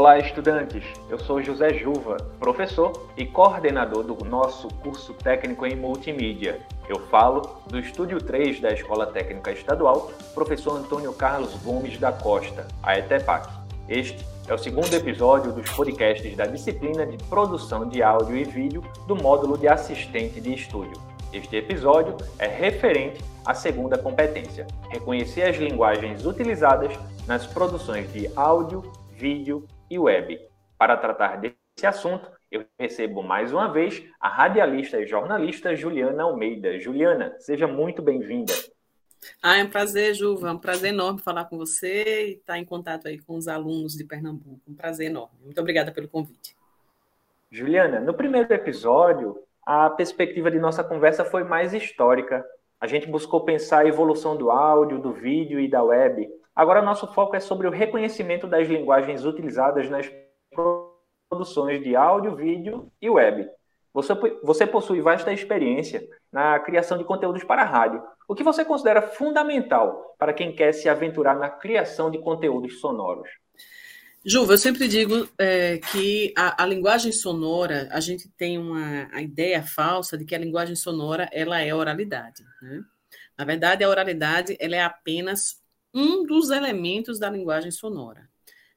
Olá, estudantes! Eu sou José Juva, professor e coordenador do nosso curso técnico em multimídia. Eu falo do Estúdio 3 da Escola Técnica Estadual, professor Antônio Carlos Gomes da Costa, a ETEPAC. Este é o segundo episódio dos podcasts da disciplina de produção de áudio e vídeo do módulo de assistente de estúdio. Este episódio é referente à segunda competência: reconhecer as linguagens utilizadas nas produções de áudio, vídeo e web. Para tratar desse assunto, eu recebo mais uma vez a radialista e jornalista Juliana Almeida. Juliana, seja muito bem-vinda. Ah, é um prazer, Juva, é um prazer enorme falar com você e estar em contato aí com os alunos de Pernambuco. Um prazer enorme. Muito obrigada pelo convite. Juliana, no primeiro episódio, a perspectiva de nossa conversa foi mais histórica. A gente buscou pensar a evolução do áudio, do vídeo e da web, Agora, nosso foco é sobre o reconhecimento das linguagens utilizadas nas produções de áudio, vídeo e web. Você, você possui vasta experiência na criação de conteúdos para rádio. O que você considera fundamental para quem quer se aventurar na criação de conteúdos sonoros? Juva, eu sempre digo é, que a, a, linguagem sonora, a gente tem uma ideia falsa de que a linguagem sonora ela é oralidade. Né? Na verdade, a oralidade ela é apenas um dos elementos da linguagem sonora.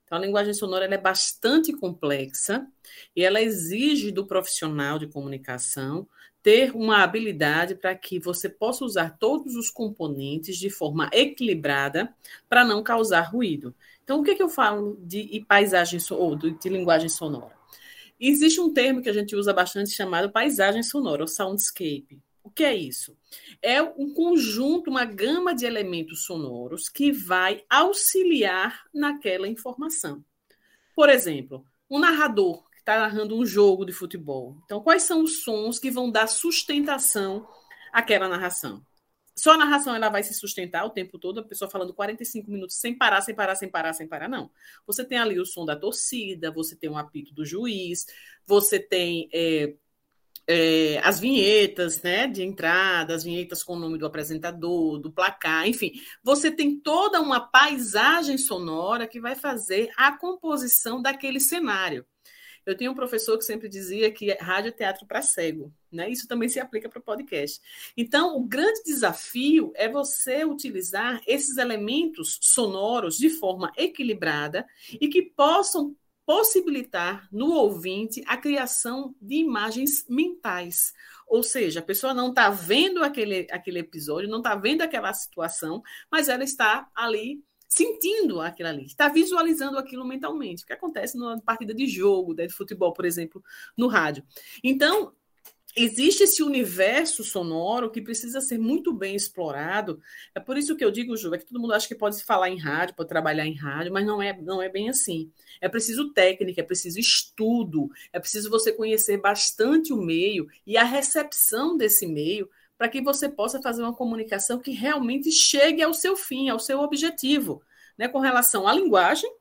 Então, a linguagem sonora é bastante complexa e ela exige do profissional de comunicação ter uma habilidade para que você possa usar todos os componentes de forma equilibrada para não causar ruído. Então, o que, é que eu falo de paisagem ou de linguagem sonora? Existe um termo que a gente usa bastante chamado paisagem sonora, ou soundscape. O que é isso? É um conjunto, uma gama de elementos sonoros que vai auxiliar naquela informação. Por exemplo, um narrador que está narrando um jogo de futebol. Então, quais são os sons que vão dar sustentação àquela narração? Só a narração ela vai se sustentar o tempo todo, a pessoa falando 45 minutos sem parar, sem parar, sem parar, sem parar, não. Você tem ali o som da torcida, você tem o apito do juiz, você tem é, é, as vinhetas né, de entrada, as vinhetas com o nome do apresentador, do placar, enfim, você tem toda uma paisagem sonora que vai fazer a composição daquele cenário. Eu tinha um professor que sempre dizia que rádio é teatro para cego, né? Isso também se aplica para o podcast. Então, o grande desafio é você utilizar esses elementos sonoros de forma equilibrada e que possam possibilitar no ouvinte a criação de imagens mentais. Ou seja, a pessoa não está vendo aquele, aquele episódio, não está vendo aquela situação, mas ela está ali sentindo aquilo ali, está visualizando aquilo mentalmente, o que acontece numa partida de jogo, né, de futebol, por exemplo, no rádio. Então, existe esse universo sonoro que precisa ser muito bem explorado. É por isso que eu digo, Ju, é que todo mundo acha que pode falar em rádio, pode trabalhar em rádio, mas não é, não é bem assim. É preciso técnica, é preciso estudo, é preciso você conhecer bastante o meio e a recepção desse meio para que você possa fazer uma comunicação que realmente chegue ao seu fim, ao seu objetivo, né, com relação à linguagem,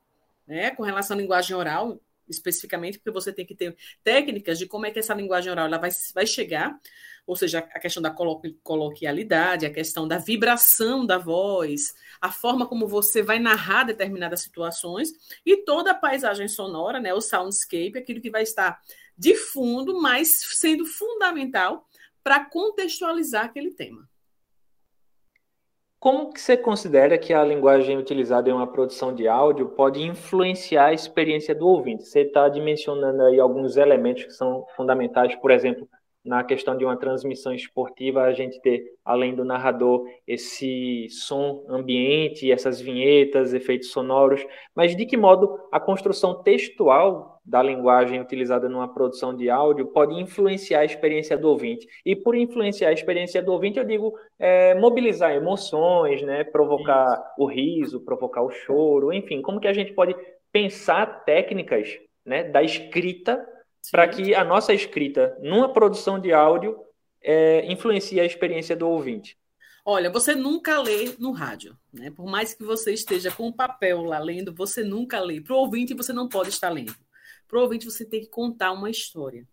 né, com relação à linguagem oral, especificamente, porque você tem que ter técnicas de como é que essa linguagem oral ela vai, vai chegar, ou seja, a questão da coloquialidade, a questão da vibração da voz, a forma como você vai narrar determinadas situações e toda a paisagem sonora, né, o soundscape, aquilo que vai estar de fundo, mas sendo fundamental para contextualizar aquele tema. Como que você considera que a linguagem utilizada em uma produção de áudio pode influenciar a experiência do ouvinte? Você está dimensionando aí alguns elementos que são fundamentais, por exemplo, na questão de uma transmissão esportiva, a gente ter, além do narrador, esse som ambiente, essas vinhetas, efeitos sonoros, mas de que modo a construção textual da linguagem utilizada numa produção de áudio pode influenciar a experiência do ouvinte? E por influenciar a experiência do ouvinte, eu digo é, mobilizar emoções, né, provocar Isso. o riso, provocar o choro, enfim, como que a gente pode pensar técnicas né, da escrita para que a nossa escrita numa produção de áudio é, influencie a experiência do ouvinte. Olha, você nunca lê no rádio, né? Por mais que você esteja com o papel lá lendo, você nunca lê. Para o ouvinte, você não pode estar lendo. Para o ouvinte, você tem que contar uma história.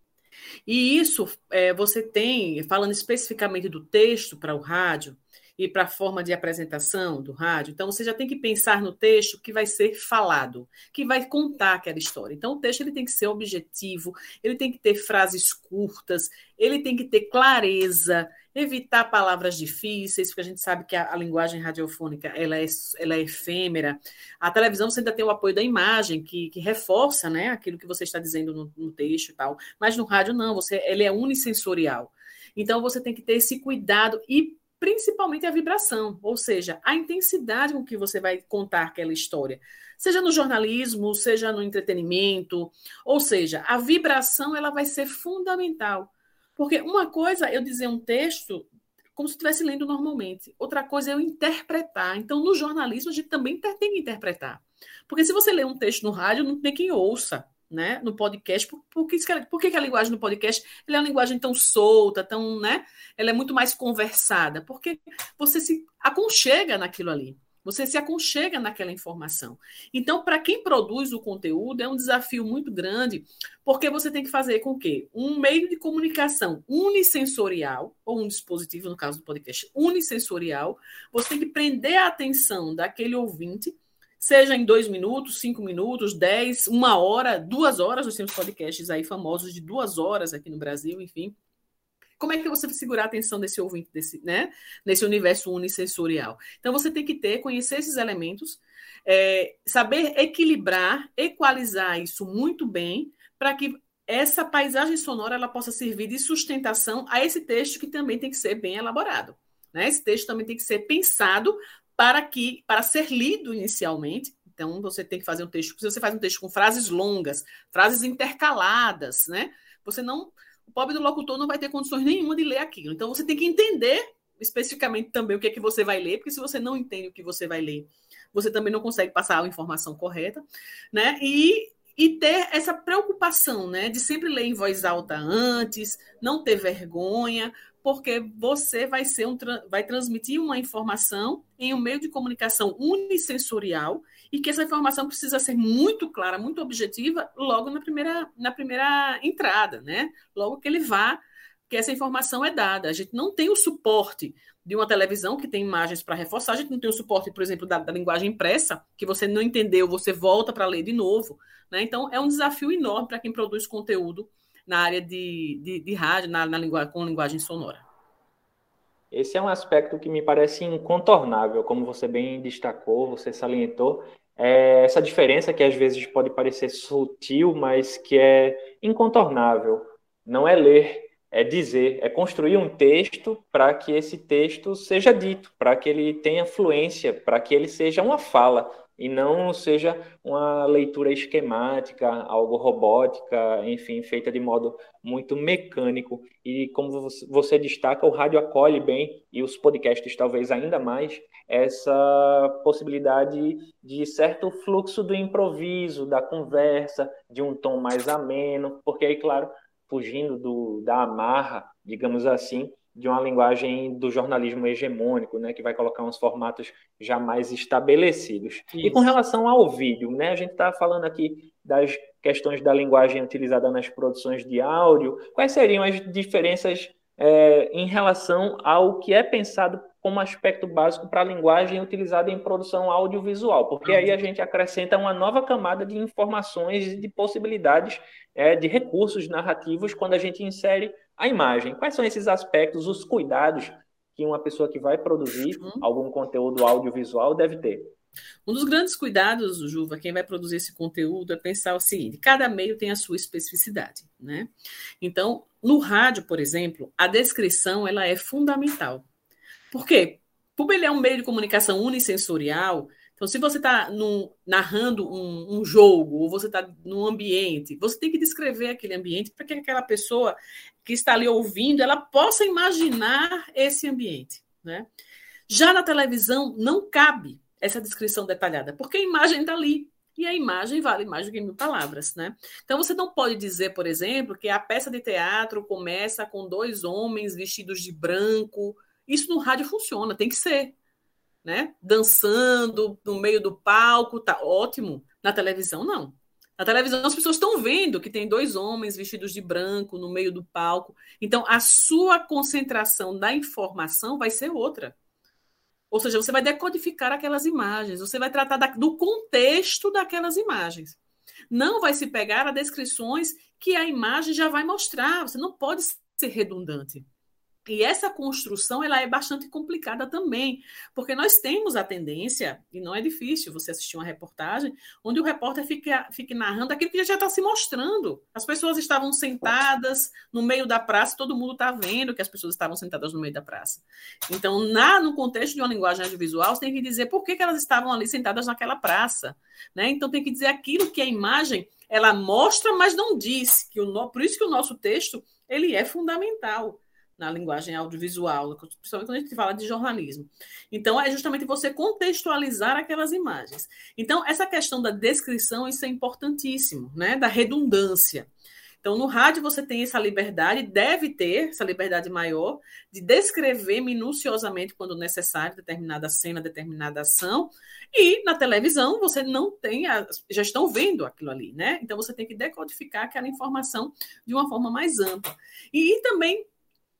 E isso é, você tem, falando especificamente do texto para o rádio, e para a forma de apresentação do rádio. Então, você já tem que pensar no texto que vai ser falado, que vai contar aquela história. Então, o texto ele tem que ser objetivo, ele tem que ter frases curtas, ele tem que ter clareza, evitar palavras difíceis, porque a gente sabe que a, a linguagem radiofônica ela é, ela é efêmera. A televisão você ainda tem o apoio da imagem, que, que reforça né, aquilo que você está dizendo no, no texto e tal. Mas no rádio, não, você, ele é unissensorial. Então, você tem que ter esse cuidado e principalmente a vibração, ou seja, a intensidade com que você vai contar aquela história, seja no jornalismo, seja no entretenimento, ou seja, a vibração ela vai ser fundamental. Porque uma coisa é eu dizer um texto como se estivesse lendo normalmente, outra coisa é eu interpretar. Então, no jornalismo, a gente também tem que interpretar. Porque se você lê um texto no rádio, não tem quem ouça né, no podcast. Por, por, que, por que a linguagem no podcast é uma linguagem tão solta, tão, né? Ela é muito mais conversada, porque você se aconchega naquilo ali. Você se aconchega naquela informação. Então, para quem produz o conteúdo, é um desafio muito grande, porque você tem que fazer com que um meio de comunicação unissensorial, ou um dispositivo, no caso do podcast, unissensorial, você tem que prender a atenção daquele ouvinte seja em dois minutos, cinco minutos, dez, uma hora, duas horas. Nós temos podcasts aí famosos de duas horas aqui no Brasil, enfim. Como é que você vai segurar a atenção desse ouvinte, desse, né, nesse universo unissensorial? Então, você tem que ter, conhecer esses elementos, é, saber equilibrar, equalizar isso muito bem, para que essa paisagem sonora ela possa servir de sustentação a esse texto que também tem que ser bem elaborado. Né? Esse texto também tem que ser pensado para que para ser lido inicialmente. Então você tem que fazer um texto. Se você faz um texto com frases longas, frases intercaladas, né? Você não o pobre do locutor não vai ter condições nenhuma de ler aquilo. Então você tem que entender especificamente também o que é que você vai ler, porque se você não entende o que você vai ler, você também não consegue passar a informação correta, né? E e ter essa preocupação, né, de sempre ler em voz alta antes, não ter vergonha, porque você vai ser um vai transmitir uma informação em um meio de comunicação unissensorial e que essa informação precisa ser muito clara, muito objetiva logo na primeira na primeira entrada, né? Logo que ele vá que essa informação é dada. A gente não tem o suporte de uma televisão que tem imagens para reforçar, a gente não tem o suporte, por exemplo, da, da linguagem impressa, que você não entendeu, você volta para ler de novo. Né? Então, é um desafio enorme para quem produz conteúdo na área de, de, de rádio, na, na linguagem, com linguagem sonora. Esse é um aspecto que me parece incontornável, como você bem destacou, você salientou, é essa diferença que às vezes pode parecer sutil, mas que é incontornável. Não é ler, é dizer, é construir um texto para que esse texto seja dito, para que ele tenha fluência, para que ele seja uma fala e não seja uma leitura esquemática, algo robótica, enfim, feita de modo muito mecânico. E como você destaca, o rádio acolhe bem, e os podcasts talvez ainda mais, essa possibilidade de certo fluxo do improviso, da conversa, de um tom mais ameno, porque aí, claro, fugindo do, da amarra, digamos assim, de uma linguagem do jornalismo hegemônico, né, que vai colocar uns formatos já mais estabelecidos. Isso. E com relação ao vídeo, né, a gente está falando aqui das questões da linguagem utilizada nas produções de áudio. Quais seriam as diferenças é, em relação ao que é pensado como aspecto básico para a linguagem utilizada em produção audiovisual? Porque aí a gente acrescenta uma nova camada de informações e de possibilidades é, de recursos narrativos quando a gente insere a imagem. Quais são esses aspectos, os cuidados que uma pessoa que vai produzir uhum. algum conteúdo audiovisual deve ter? Um dos grandes cuidados, Juva, quem vai produzir esse conteúdo é pensar o seguinte: cada meio tem a sua especificidade, né? Então, no rádio, por exemplo, a descrição ela é fundamental. Por quê? Como ele é um meio de comunicação unissensorial, então, se você está narrando um, um, jogo, ou você está num ambiente, você tem que descrever aquele ambiente para que aquela pessoa que está ali ouvindo, ela possa imaginar esse ambiente. Né? Já na televisão, não cabe essa descrição detalhada, porque a imagem está ali. E a imagem vale mais do que mil palavras, né? Então você não pode dizer, por exemplo, que a peça de teatro começa com dois homens vestidos de branco. Isso no rádio funciona, tem que ser né? Dançando no meio do palco, tá ótimo. Na televisão, não. Na televisão, as pessoas estão vendo que tem dois homens vestidos de branco no meio do palco. Então, a sua concentração da informação vai ser outra. Ou seja, você vai decodificar aquelas imagens, você vai tratar da, do contexto daquelas imagens. Não vai se pegar a descrições que a imagem já vai mostrar. Você não pode ser redundante. E essa construção ela é bastante complicada também, porque nós temos a tendência, e não é difícil você assistir uma reportagem, onde o repórter fica, fica narrando aquilo que já está se mostrando. As pessoas estavam sentadas no meio da praça, todo mundo está vendo que as pessoas estavam sentadas no meio da praça. Então, na, no contexto de uma linguagem audiovisual, você tem que dizer por que, que elas estavam ali sentadas naquela praça. Né? Então, tem que dizer aquilo que a imagem ela mostra, mas não diz. Que o, por isso que o nosso texto ele é fundamental na linguagem audiovisual, principalmente quando a gente fala de jornalismo. Então, é justamente você contextualizar aquelas imagens. Então, essa questão da descrição, isso é importantíssimo, né? Da redundância. Então, no rádio você tem essa liberdade, deve ter essa liberdade maior de descrever minuciosamente, quando necessário, determinada cena, determinada ação. E na televisão você não tem, a, já estão vendo aquilo ali, né? Então você tem que decodificar aquela informação de uma forma mais ampla. E, e também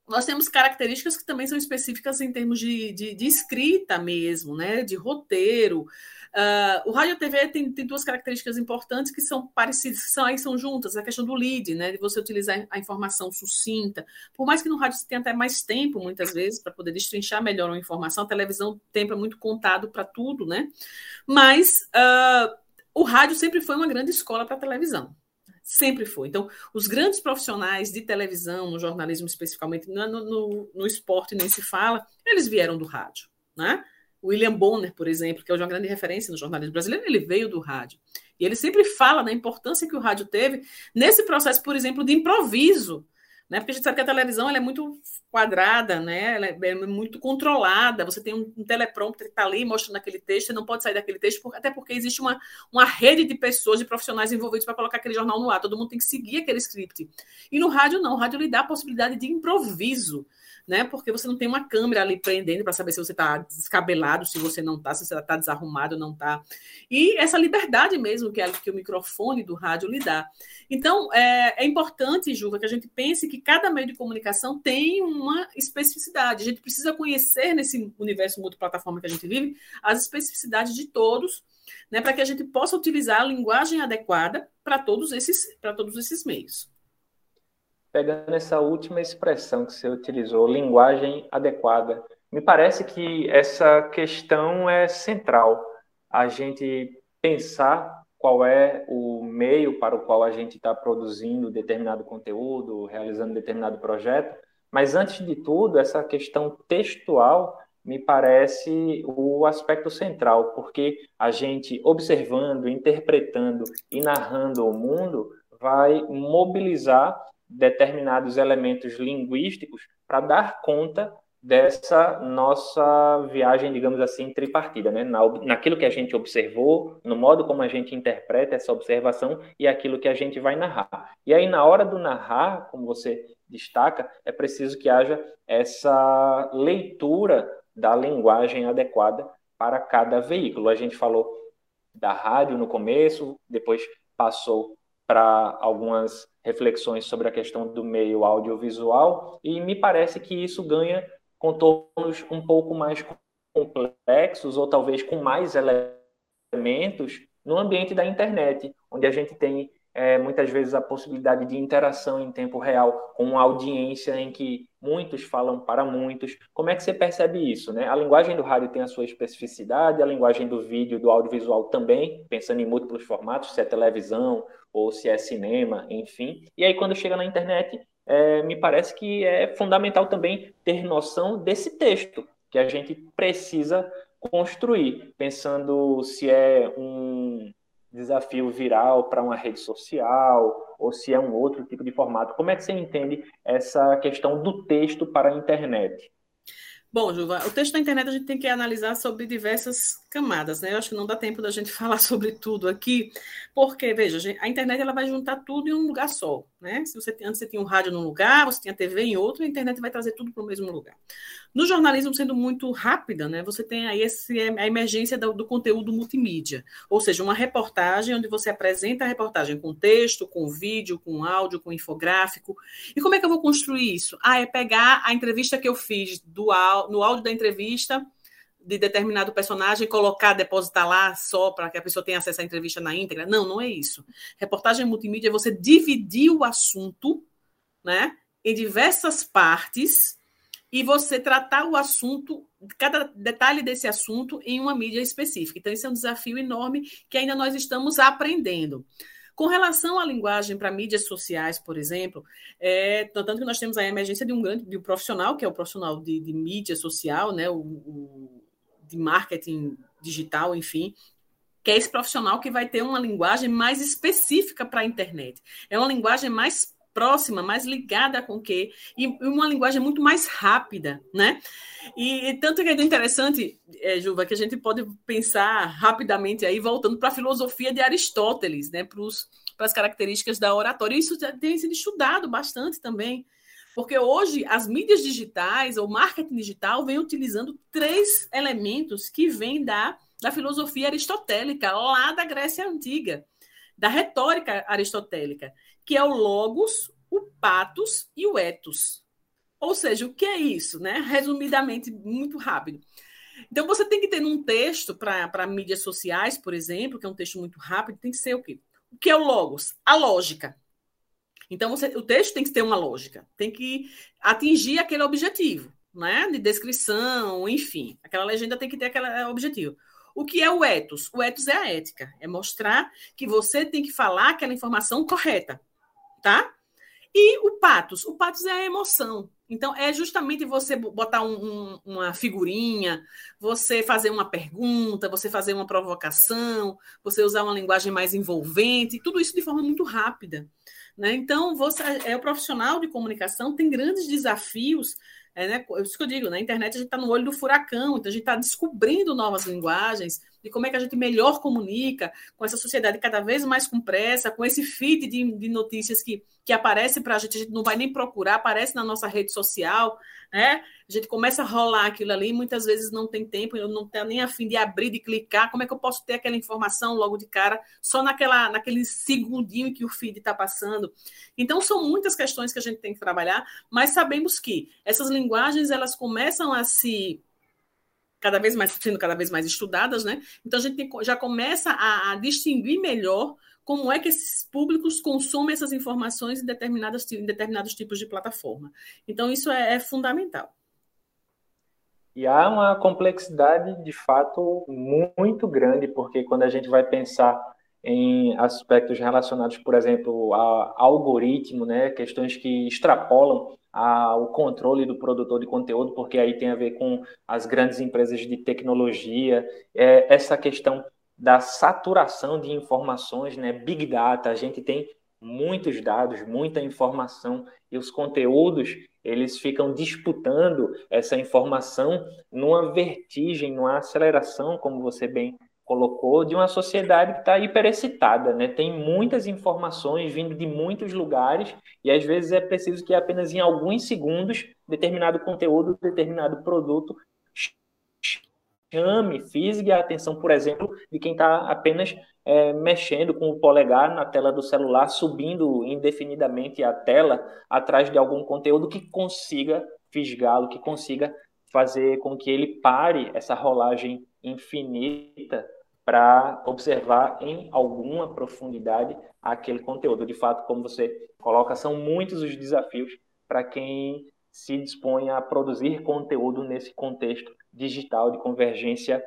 nós temos características que também são específicas em termos de, de, de escrita mesmo, né? de roteiro. Uh, o rádio e TV tem, tem duas características importantes que são parecidas, são, aí são juntas, a questão do lead, né? de você utilizar a informação sucinta. Por mais que no rádio você tenha até mais tempo, muitas vezes, para poder destrinchar melhor uma informação, a televisão o tempo é muito contado para tudo, né? Mas uh, o rádio sempre foi uma grande escola para a televisão. Sempre foi. Então, os grandes profissionais de televisão, no jornalismo especificamente, no, no, no esporte nem se fala, eles vieram do rádio. Né? William Bonner, por exemplo, que é uma grande referência no jornalismo brasileiro, ele veio do rádio. E ele sempre fala da importância que o rádio teve nesse processo, por exemplo, de improviso né? Porque a gente sabe que a televisão ela é muito quadrada, né? Ela é, é muito controlada. Você tem um, um teleprompter que está ali mostrando aquele texto, você não pode sair daquele texto, até porque existe uma, uma rede de pessoas, de profissionais envolvidos para colocar aquele jornal no ar. Todo mundo tem que seguir aquele script. E no rádio, não. O rádio lhe dá a possibilidade de improviso né? Porque você não tem uma câmera ali prendendo para saber se você está descabelado, se você não está, se você está desarrumado ou não está. E essa liberdade mesmo que, é, que o microfone do rádio lhe dá. Então, é, é importante, Juva, que a gente pense cada meio de comunicação tem uma especificidade. A gente precisa conhecer nesse universo multiplataforma que a gente vive as especificidades de todos, né, para que a gente possa utilizar a linguagem adequada para todos esses para todos esses meios pegando essa última expressão que você utilizou, linguagem adequada, me parece que essa questão é central. A gente pensar qual é o meio para o qual a gente está produzindo determinado conteúdo, realizando determinado projeto, mas antes de tudo, essa questão textual me parece o aspecto central, porque a gente observando, interpretando e narrando o mundo vai mobilizar determinados elementos linguísticos para dar conta dessa nossa viagem, digamos assim, tripartida, né? Na, naquilo que a gente observou, no modo como a gente interpreta essa observação e aquilo que a gente vai narrar. E aí, na hora do narrar, como você destaca, é preciso que haja essa leitura da linguagem adequada para cada veículo. A gente falou da rádio no começo, depois passou para algumas reflexões sobre a questão do meio audiovisual e me parece que isso ganha contornos um pouco mais complexos ou talvez com mais elementos no ambiente da internet, onde a gente tem é, muitas vezes a possibilidade de interação em tempo real com uma audiência em que muitos falam para muitos. Como é que você percebe isso? Né? A linguagem do rádio tem a sua especificidade, a linguagem do vídeo, do audiovisual também, pensando em múltiplos formatos, se é televisão ou se é cinema, enfim. E aí, quando chega na internet, é, me parece que é fundamental também ter noção desse texto que a gente precisa construir, pensando se é um desafio viral para uma rede social ou se é um outro tipo de formato. Como é que você entende essa questão do texto para a internet? Bom, Juva, o texto da internet a gente tem que analisar sobre diversas camadas, né? Eu acho que não dá tempo da gente falar sobre tudo aqui, porque, veja, a internet ela vai juntar tudo em um lugar só, né? Se você antes você tinha um rádio num lugar, você tinha TV em outro, a internet vai trazer tudo para o mesmo lugar. No jornalismo, sendo muito rápida, né? Você tem aí esse, a emergência do, do conteúdo multimídia, ou seja, uma reportagem onde você apresenta a reportagem com texto, com vídeo, com áudio, com infográfico. E como é que eu vou construir isso? Ah, é pegar a entrevista que eu fiz do, no áudio da entrevista de determinado personagem colocar, depositar lá só para que a pessoa tenha acesso à entrevista na íntegra. Não, não é isso. Reportagem multimídia é você dividir o assunto né, em diversas partes e você tratar o assunto, cada detalhe desse assunto, em uma mídia específica. Então, esse é um desafio enorme que ainda nós estamos aprendendo. Com relação à linguagem para mídias sociais, por exemplo, é, tanto que nós temos a emergência de um grande de um profissional, que é o profissional de, de mídia social, né, o, o, de marketing digital, enfim, que é esse profissional que vai ter uma linguagem mais específica para a internet. É uma linguagem mais próxima, mais ligada com o quê? E uma linguagem muito mais rápida, né? E, e tanto que é interessante, é, Juva, que a gente pode pensar rapidamente aí, voltando para a filosofia de Aristóteles, né? Para as características da oratória. Isso tem sido estudado bastante também. Porque hoje as mídias digitais, ou marketing digital, vem utilizando três elementos que vêm da, da filosofia aristotélica, lá da Grécia Antiga, da retórica aristotélica que é o logos, o patos e o etos. Ou seja, o que é isso? Né? Resumidamente, muito rápido. Então, você tem que ter num texto para mídias sociais, por exemplo, que é um texto muito rápido, tem que ser o quê? O que é o logos? A lógica. Então, você, o texto tem que ter uma lógica, tem que atingir aquele objetivo, né? De descrição, enfim. Aquela legenda tem que ter aquele objetivo. O que é o ethos? O ethos é a ética, é mostrar que você tem que falar aquela informação correta tá? E o patos, o patos é a emoção. Então, é justamente você botar um, um, uma figurinha, você fazer uma pergunta, você fazer uma provocação, você usar uma linguagem mais envolvente, tudo isso de forma muito rápida. Né? Então, você é o profissional de comunicação, tem grandes desafios é, né, é isso que eu digo, na internet a gente está no olho do furacão, então a gente está descobrindo novas linguagens, de como é que a gente melhor comunica com essa sociedade cada vez mais com pressa, com esse feed de, de notícias que, que aparece para a gente, a gente não vai nem procurar, aparece na nossa rede social, né? A gente começa a rolar aquilo ali, muitas vezes não tem tempo, eu não tenho nem a fim de abrir, de clicar, como é que eu posso ter aquela informação logo de cara, só naquela, naquele segundinho que o feed está passando. Então, são muitas questões que a gente tem que trabalhar, mas sabemos que essas linguagens, elas começam a se cada vez mais sendo cada vez mais estudadas, né? Então a gente já começa a, a, distinguir melhor como é que esses públicos consomem essas informações em, determinadas, em determinados tipos de plataforma. Então isso é, é fundamental. E há uma complexidade de fato muito grande, porque quando a gente vai pensar em aspectos relacionados, por exemplo, a algoritmo, né, questões que extrapolam o controle do produtor de conteúdo, porque aí tem a ver com as grandes empresas de tecnologia, é, essa questão da saturação de informações, né, big data, a gente tem muitos dados, muita informação e os conteúdos eles ficam disputando essa informação numa vertigem, numa aceleração, como você bem colocou, de uma sociedade que está hiperexcitada, né? Tem muitas informações vindo de muitos lugares e às vezes é preciso que apenas em alguns segundos determinado conteúdo, determinado produto chame, fisgue a atenção, por exemplo, de quem está apenas é, mexendo com o polegar na tela do celular, subindo indefinidamente a tela atrás de algum conteúdo que consiga fisgá-lo, que consiga fazer com que ele pare essa rolagem infinita para observar em alguma profundidade aquele conteúdo. De fato, como você coloca, são muitos os desafios para quem se dispõe a produzir conteúdo nesse contexto digital de convergência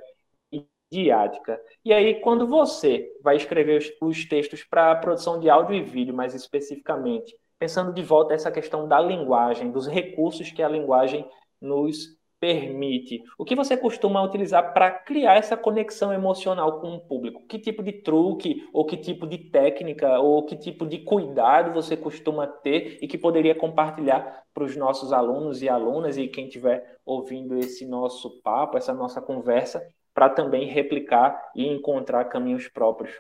diática. E aí, quando você vai escrever os, os textos para produção de áudio e vídeo, mais especificamente, pensando de volta essa questão da linguagem, dos recursos que a linguagem nos permite? O que você costuma utilizar para criar essa conexão emocional com o público? Que tipo de truque, ou que tipo de técnica, ou que tipo de cuidado você costuma ter e que poderia compartilhar para os nossos alunos e alunas e quem estiver ouvindo esse nosso papo, essa nossa conversa, para também replicar e encontrar caminhos próprios?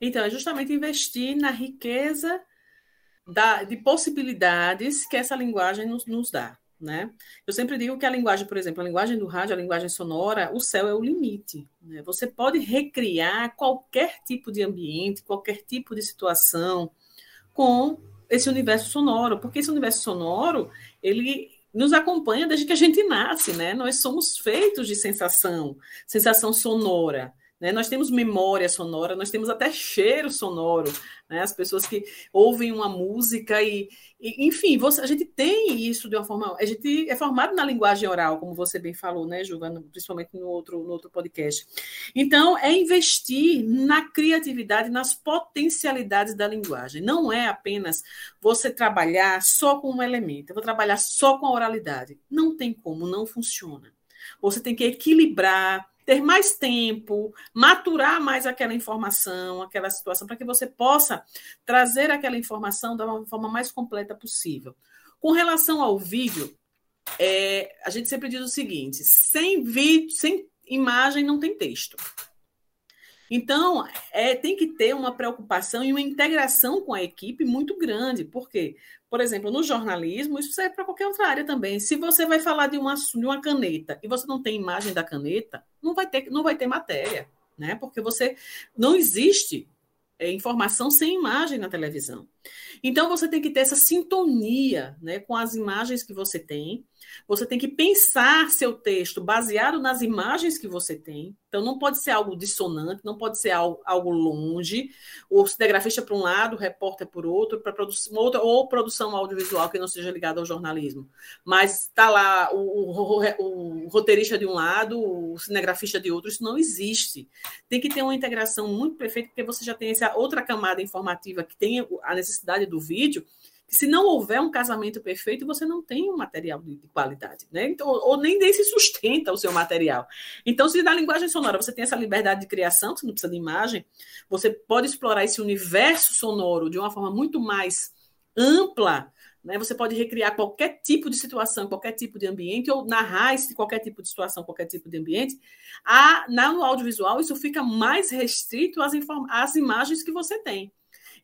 Então, é justamente investir na riqueza da, de possibilidades que essa linguagem nos, nos dá. Né? Eu sempre digo que a linguagem, por exemplo, a linguagem do rádio, a linguagem sonora, o céu é o limite. Né? Você pode recriar qualquer tipo de ambiente, qualquer tipo de situação com esse universo sonoro, porque esse universo sonoro ele nos acompanha desde que a gente nasce, né? Nós somos feitos de sensação, sensação sonora. Né? Nós temos memória sonora, nós temos até cheiro sonoro. Né? As pessoas que ouvem uma música e, e, enfim, você, a gente tem isso de uma forma. A gente é formado na linguagem oral, como você bem falou, né, Giovana? Principalmente no outro, no outro podcast. Então, é investir na criatividade, nas potencialidades da linguagem. Não é apenas você trabalhar só com um elemento, eu vou trabalhar só com a oralidade. Não tem como, não funciona. Você tem que equilibrar ter mais tempo, maturar mais aquela informação, aquela situação, para que você possa trazer aquela informação da forma mais completa possível. Com relação ao vídeo, é, a gente sempre diz o seguinte: sem vídeo, sem imagem não tem texto. Então, é, tem que ter uma preocupação e uma integração com a equipe muito grande. Por quê? Por exemplo, no jornalismo, isso serve para qualquer outra área também. Se você vai falar de uma, de uma caneta e você não tem imagem da caneta, não vai ter, não vai ter matéria, né? Porque você não existe é, informação sem imagem na televisão. Então você tem que ter essa sintonia né, com as imagens que você tem. Você tem que pensar seu texto baseado nas imagens que você tem. Então não pode ser algo dissonante, não pode ser algo, algo longe. O cinegrafista para um lado, o repórter por outro, para produção outra ou produção audiovisual que não seja ligada ao jornalismo. Mas está lá o, o, o, roteirista de um lado, o cinegrafista de outro. Isso não existe. Tem que ter uma integração muito perfeita, porque você já tem essa outra camada informativa que tem a necessidade do vídeo, se não houver um casamento perfeito, você não tem um material de, qualidade, né? Então, ou nem nem se sustenta o seu material. Então, se na linguagem sonora você tem essa liberdade de criação, você não precisa de imagem, você pode explorar esse universo sonoro de uma forma muito mais ampla, né? Você pode recriar qualquer tipo de situação, qualquer tipo de ambiente, ou narrar esse qualquer tipo de situação, qualquer tipo de ambiente. A, na, no audiovisual, isso fica mais restrito às, às imagens que você tem.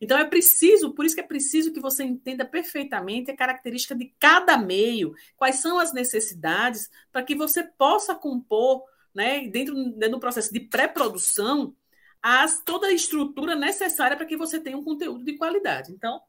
Então é preciso, por isso que é preciso que você entenda perfeitamente a característica de cada meio, quais são as necessidades, para que você possa compor, né, dentro, do processo de pré-produção, as, toda a estrutura necessária para que você tenha um conteúdo de qualidade. Então,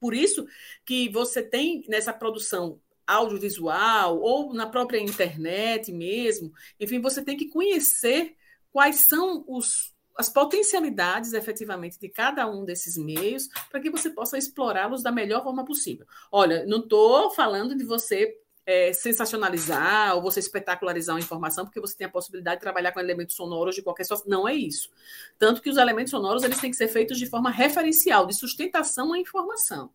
por isso que você tem nessa produção audiovisual ou na própria internet mesmo, enfim, você tem que conhecer quais são os, as potencialidades efetivamente de cada um desses meios para que você possa explorá-los da melhor forma possível. Olha, não estou falando de você é, sensacionalizar ou você espetacularizar uma informação porque você tem a possibilidade de trabalhar com elementos sonoros de qualquer sorte. Não é isso. Tanto que os elementos sonoros eles têm que ser feitos de forma referencial, de sustentação à informação.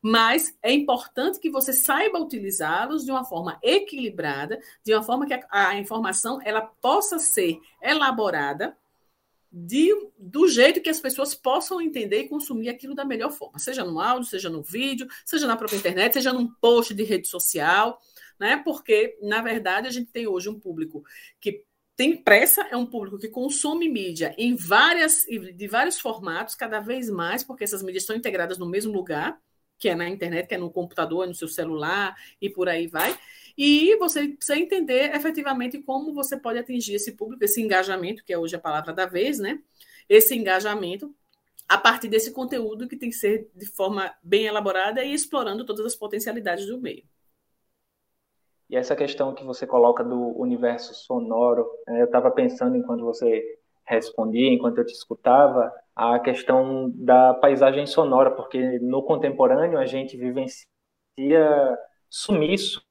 Mas é importante que você saiba utilizá-los de uma forma equilibrada, de uma forma que a, a informação ela possa ser elaborada de, do jeito que as pessoas possam entender e consumir aquilo da melhor forma, seja no áudio, seja no vídeo, seja na própria internet, seja num post de rede social, né? Porque, na verdade, a gente tem hoje um público que tem pressa, é um público que consome mídia em várias, de vários formatos, cada vez mais, porque essas mídias estão integradas no mesmo lugar, que é na internet, que é no computador, é no seu celular e por aí vai. E você precisa entender efetivamente como você pode atingir esse público, esse engajamento, que é hoje a palavra da vez, né? Esse engajamento a partir desse conteúdo que tem que ser de forma bem elaborada e explorando todas as potencialidades do meio. E essa questão que você coloca do universo sonoro, né? eu estava pensando enquanto você respondia, enquanto eu te escutava, a questão da paisagem sonora, porque no contemporâneo a gente vivencia sumiço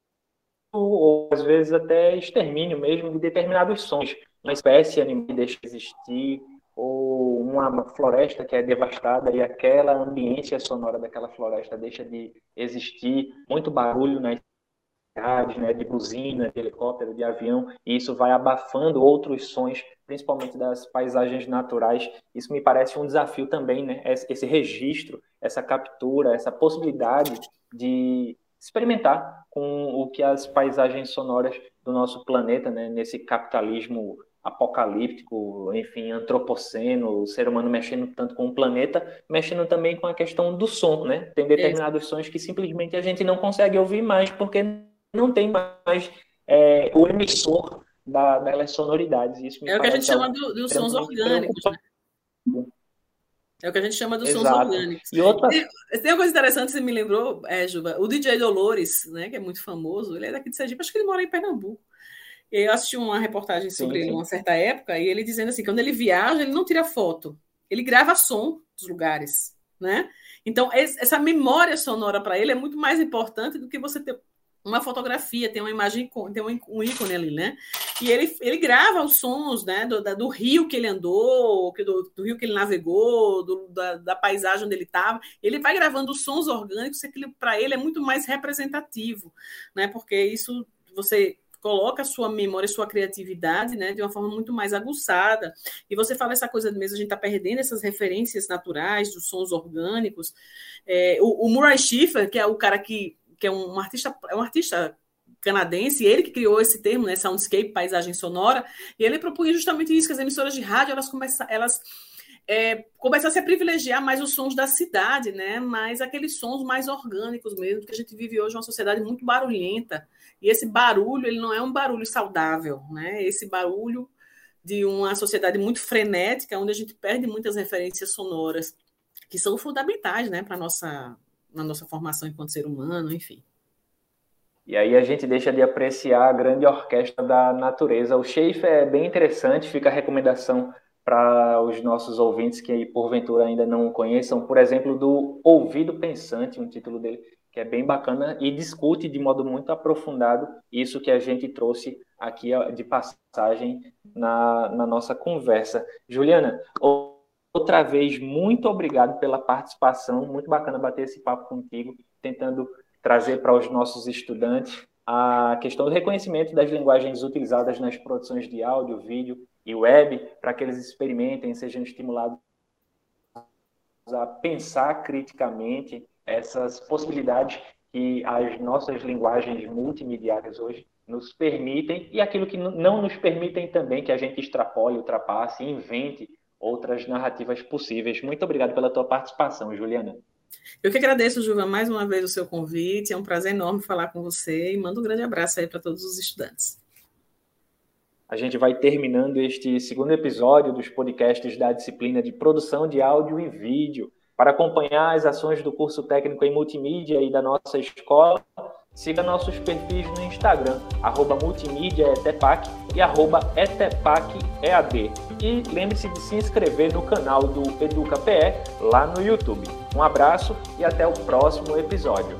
ou às vezes até extermínio mesmo de determinados sons. Uma espécie animal deixa de existir, ou uma floresta que é devastada e aquela ambiência sonora daquela floresta deixa de existir, muito barulho nas cidades, né, de buzina, de helicóptero, de avião, e isso vai abafando outros sons, principalmente das paisagens naturais. Isso me parece um desafio também, né, esse registro, essa captura, essa possibilidade de experimentar com o que as paisagens sonoras do nosso planeta, né, nesse capitalismo apocalíptico, enfim, antropoceno, o ser humano mexendo tanto com o planeta, mexendo também com a questão do som, né? Tem determinados Isso. sons que simplesmente a gente não consegue ouvir mais porque não tem mais é, o emissor da, das sonoridades. Isso é o que a gente chama dos do sons orgânicos. Né? É o que a gente chama dos Exato. sons orgânicos. E outra... tem, tem uma coisa interessante, você me lembrou, é, Juba, o DJ Dolores, né, que é muito famoso, ele é daqui de Sergipe, acho que ele mora em Pernambuco. Eu assisti uma reportagem sobre sim, ele em uma certa época, e ele dizendo assim, quando ele viaja, ele não tira foto, ele grava som dos lugares, né? Então, essa memória sonora para ele é muito mais importante do que você ter uma fotografia, tem uma imagem, tem um ícone ali, né? E ele, ele grava os sons, né? Do, do rio que ele andou, do, do rio que ele navegou, do, da, da, paisagem onde ele estava. Ele vai gravando os sons orgânicos, que para ele é muito mais representativo, né? Porque isso você coloca a sua memória, a sua criatividade, né, de uma forma muito mais aguçada. E você fala essa coisa mesmo, a gente está perdendo essas referências naturais dos sons orgânicos. É, o, o Murray Schiffer, que é o cara que que é um artista, é um artista canadense, ele que criou esse termo, né, soundscape, paisagem sonora, e ele propunha justamente isso, que as emissoras de rádio, elas começam, elas é, começassem a privilegiar mais os sons da cidade, né, mais aqueles sons mais orgânicos mesmo, porque a gente vive hoje uma sociedade muito barulhenta, e esse barulho, ele não é um barulho saudável, né, esse barulho de uma sociedade muito frenética, onde a gente perde muitas referências sonoras, que são fundamentais, né, para nossa na nossa formação enquanto ser humano, enfim. E aí a gente deixa de apreciar a grande orquestra da natureza. O Schaefer é bem interessante, fica a recomendação para os nossos ouvintes que porventura ainda não conheçam, por exemplo, do Ouvido Pensante, um título dele que é bem bacana e discute de modo muito aprofundado isso que a gente trouxe aqui de passagem na, na nossa conversa. Juliana, outra vez, muito obrigado pela participação. Muito bacana bater esse papo contigo, tentando trazer para os nossos estudantes a questão do reconhecimento das linguagens utilizadas nas produções de áudio, vídeo e web, para que eles experimentem, sejam estimulados a pensar criticamente essas possibilidades que as nossas linguagens multimediárias hoje nos permitem e aquilo que não nos permitem também que a gente extrapole, ultrapasse, invente outras narrativas possíveis. Muito obrigado pela tua participação, Juliana. Eu que agradeço, Juva, mais uma vez o seu convite. É um prazer enorme falar com você e mando um grande abraço aí para todos os estudantes. A gente vai terminando este segundo episódio dos podcasts da disciplina de produção de áudio e vídeo. Para acompanhar as ações do curso técnico em multimídia e da nossa escola, Siga nossos perfis no Instagram, arroba multimídiaetepac e arroba etepacEAD. E lembre-se de se inscrever no canal do EducaPE lá no YouTube. Um abraço e até o próximo episódio.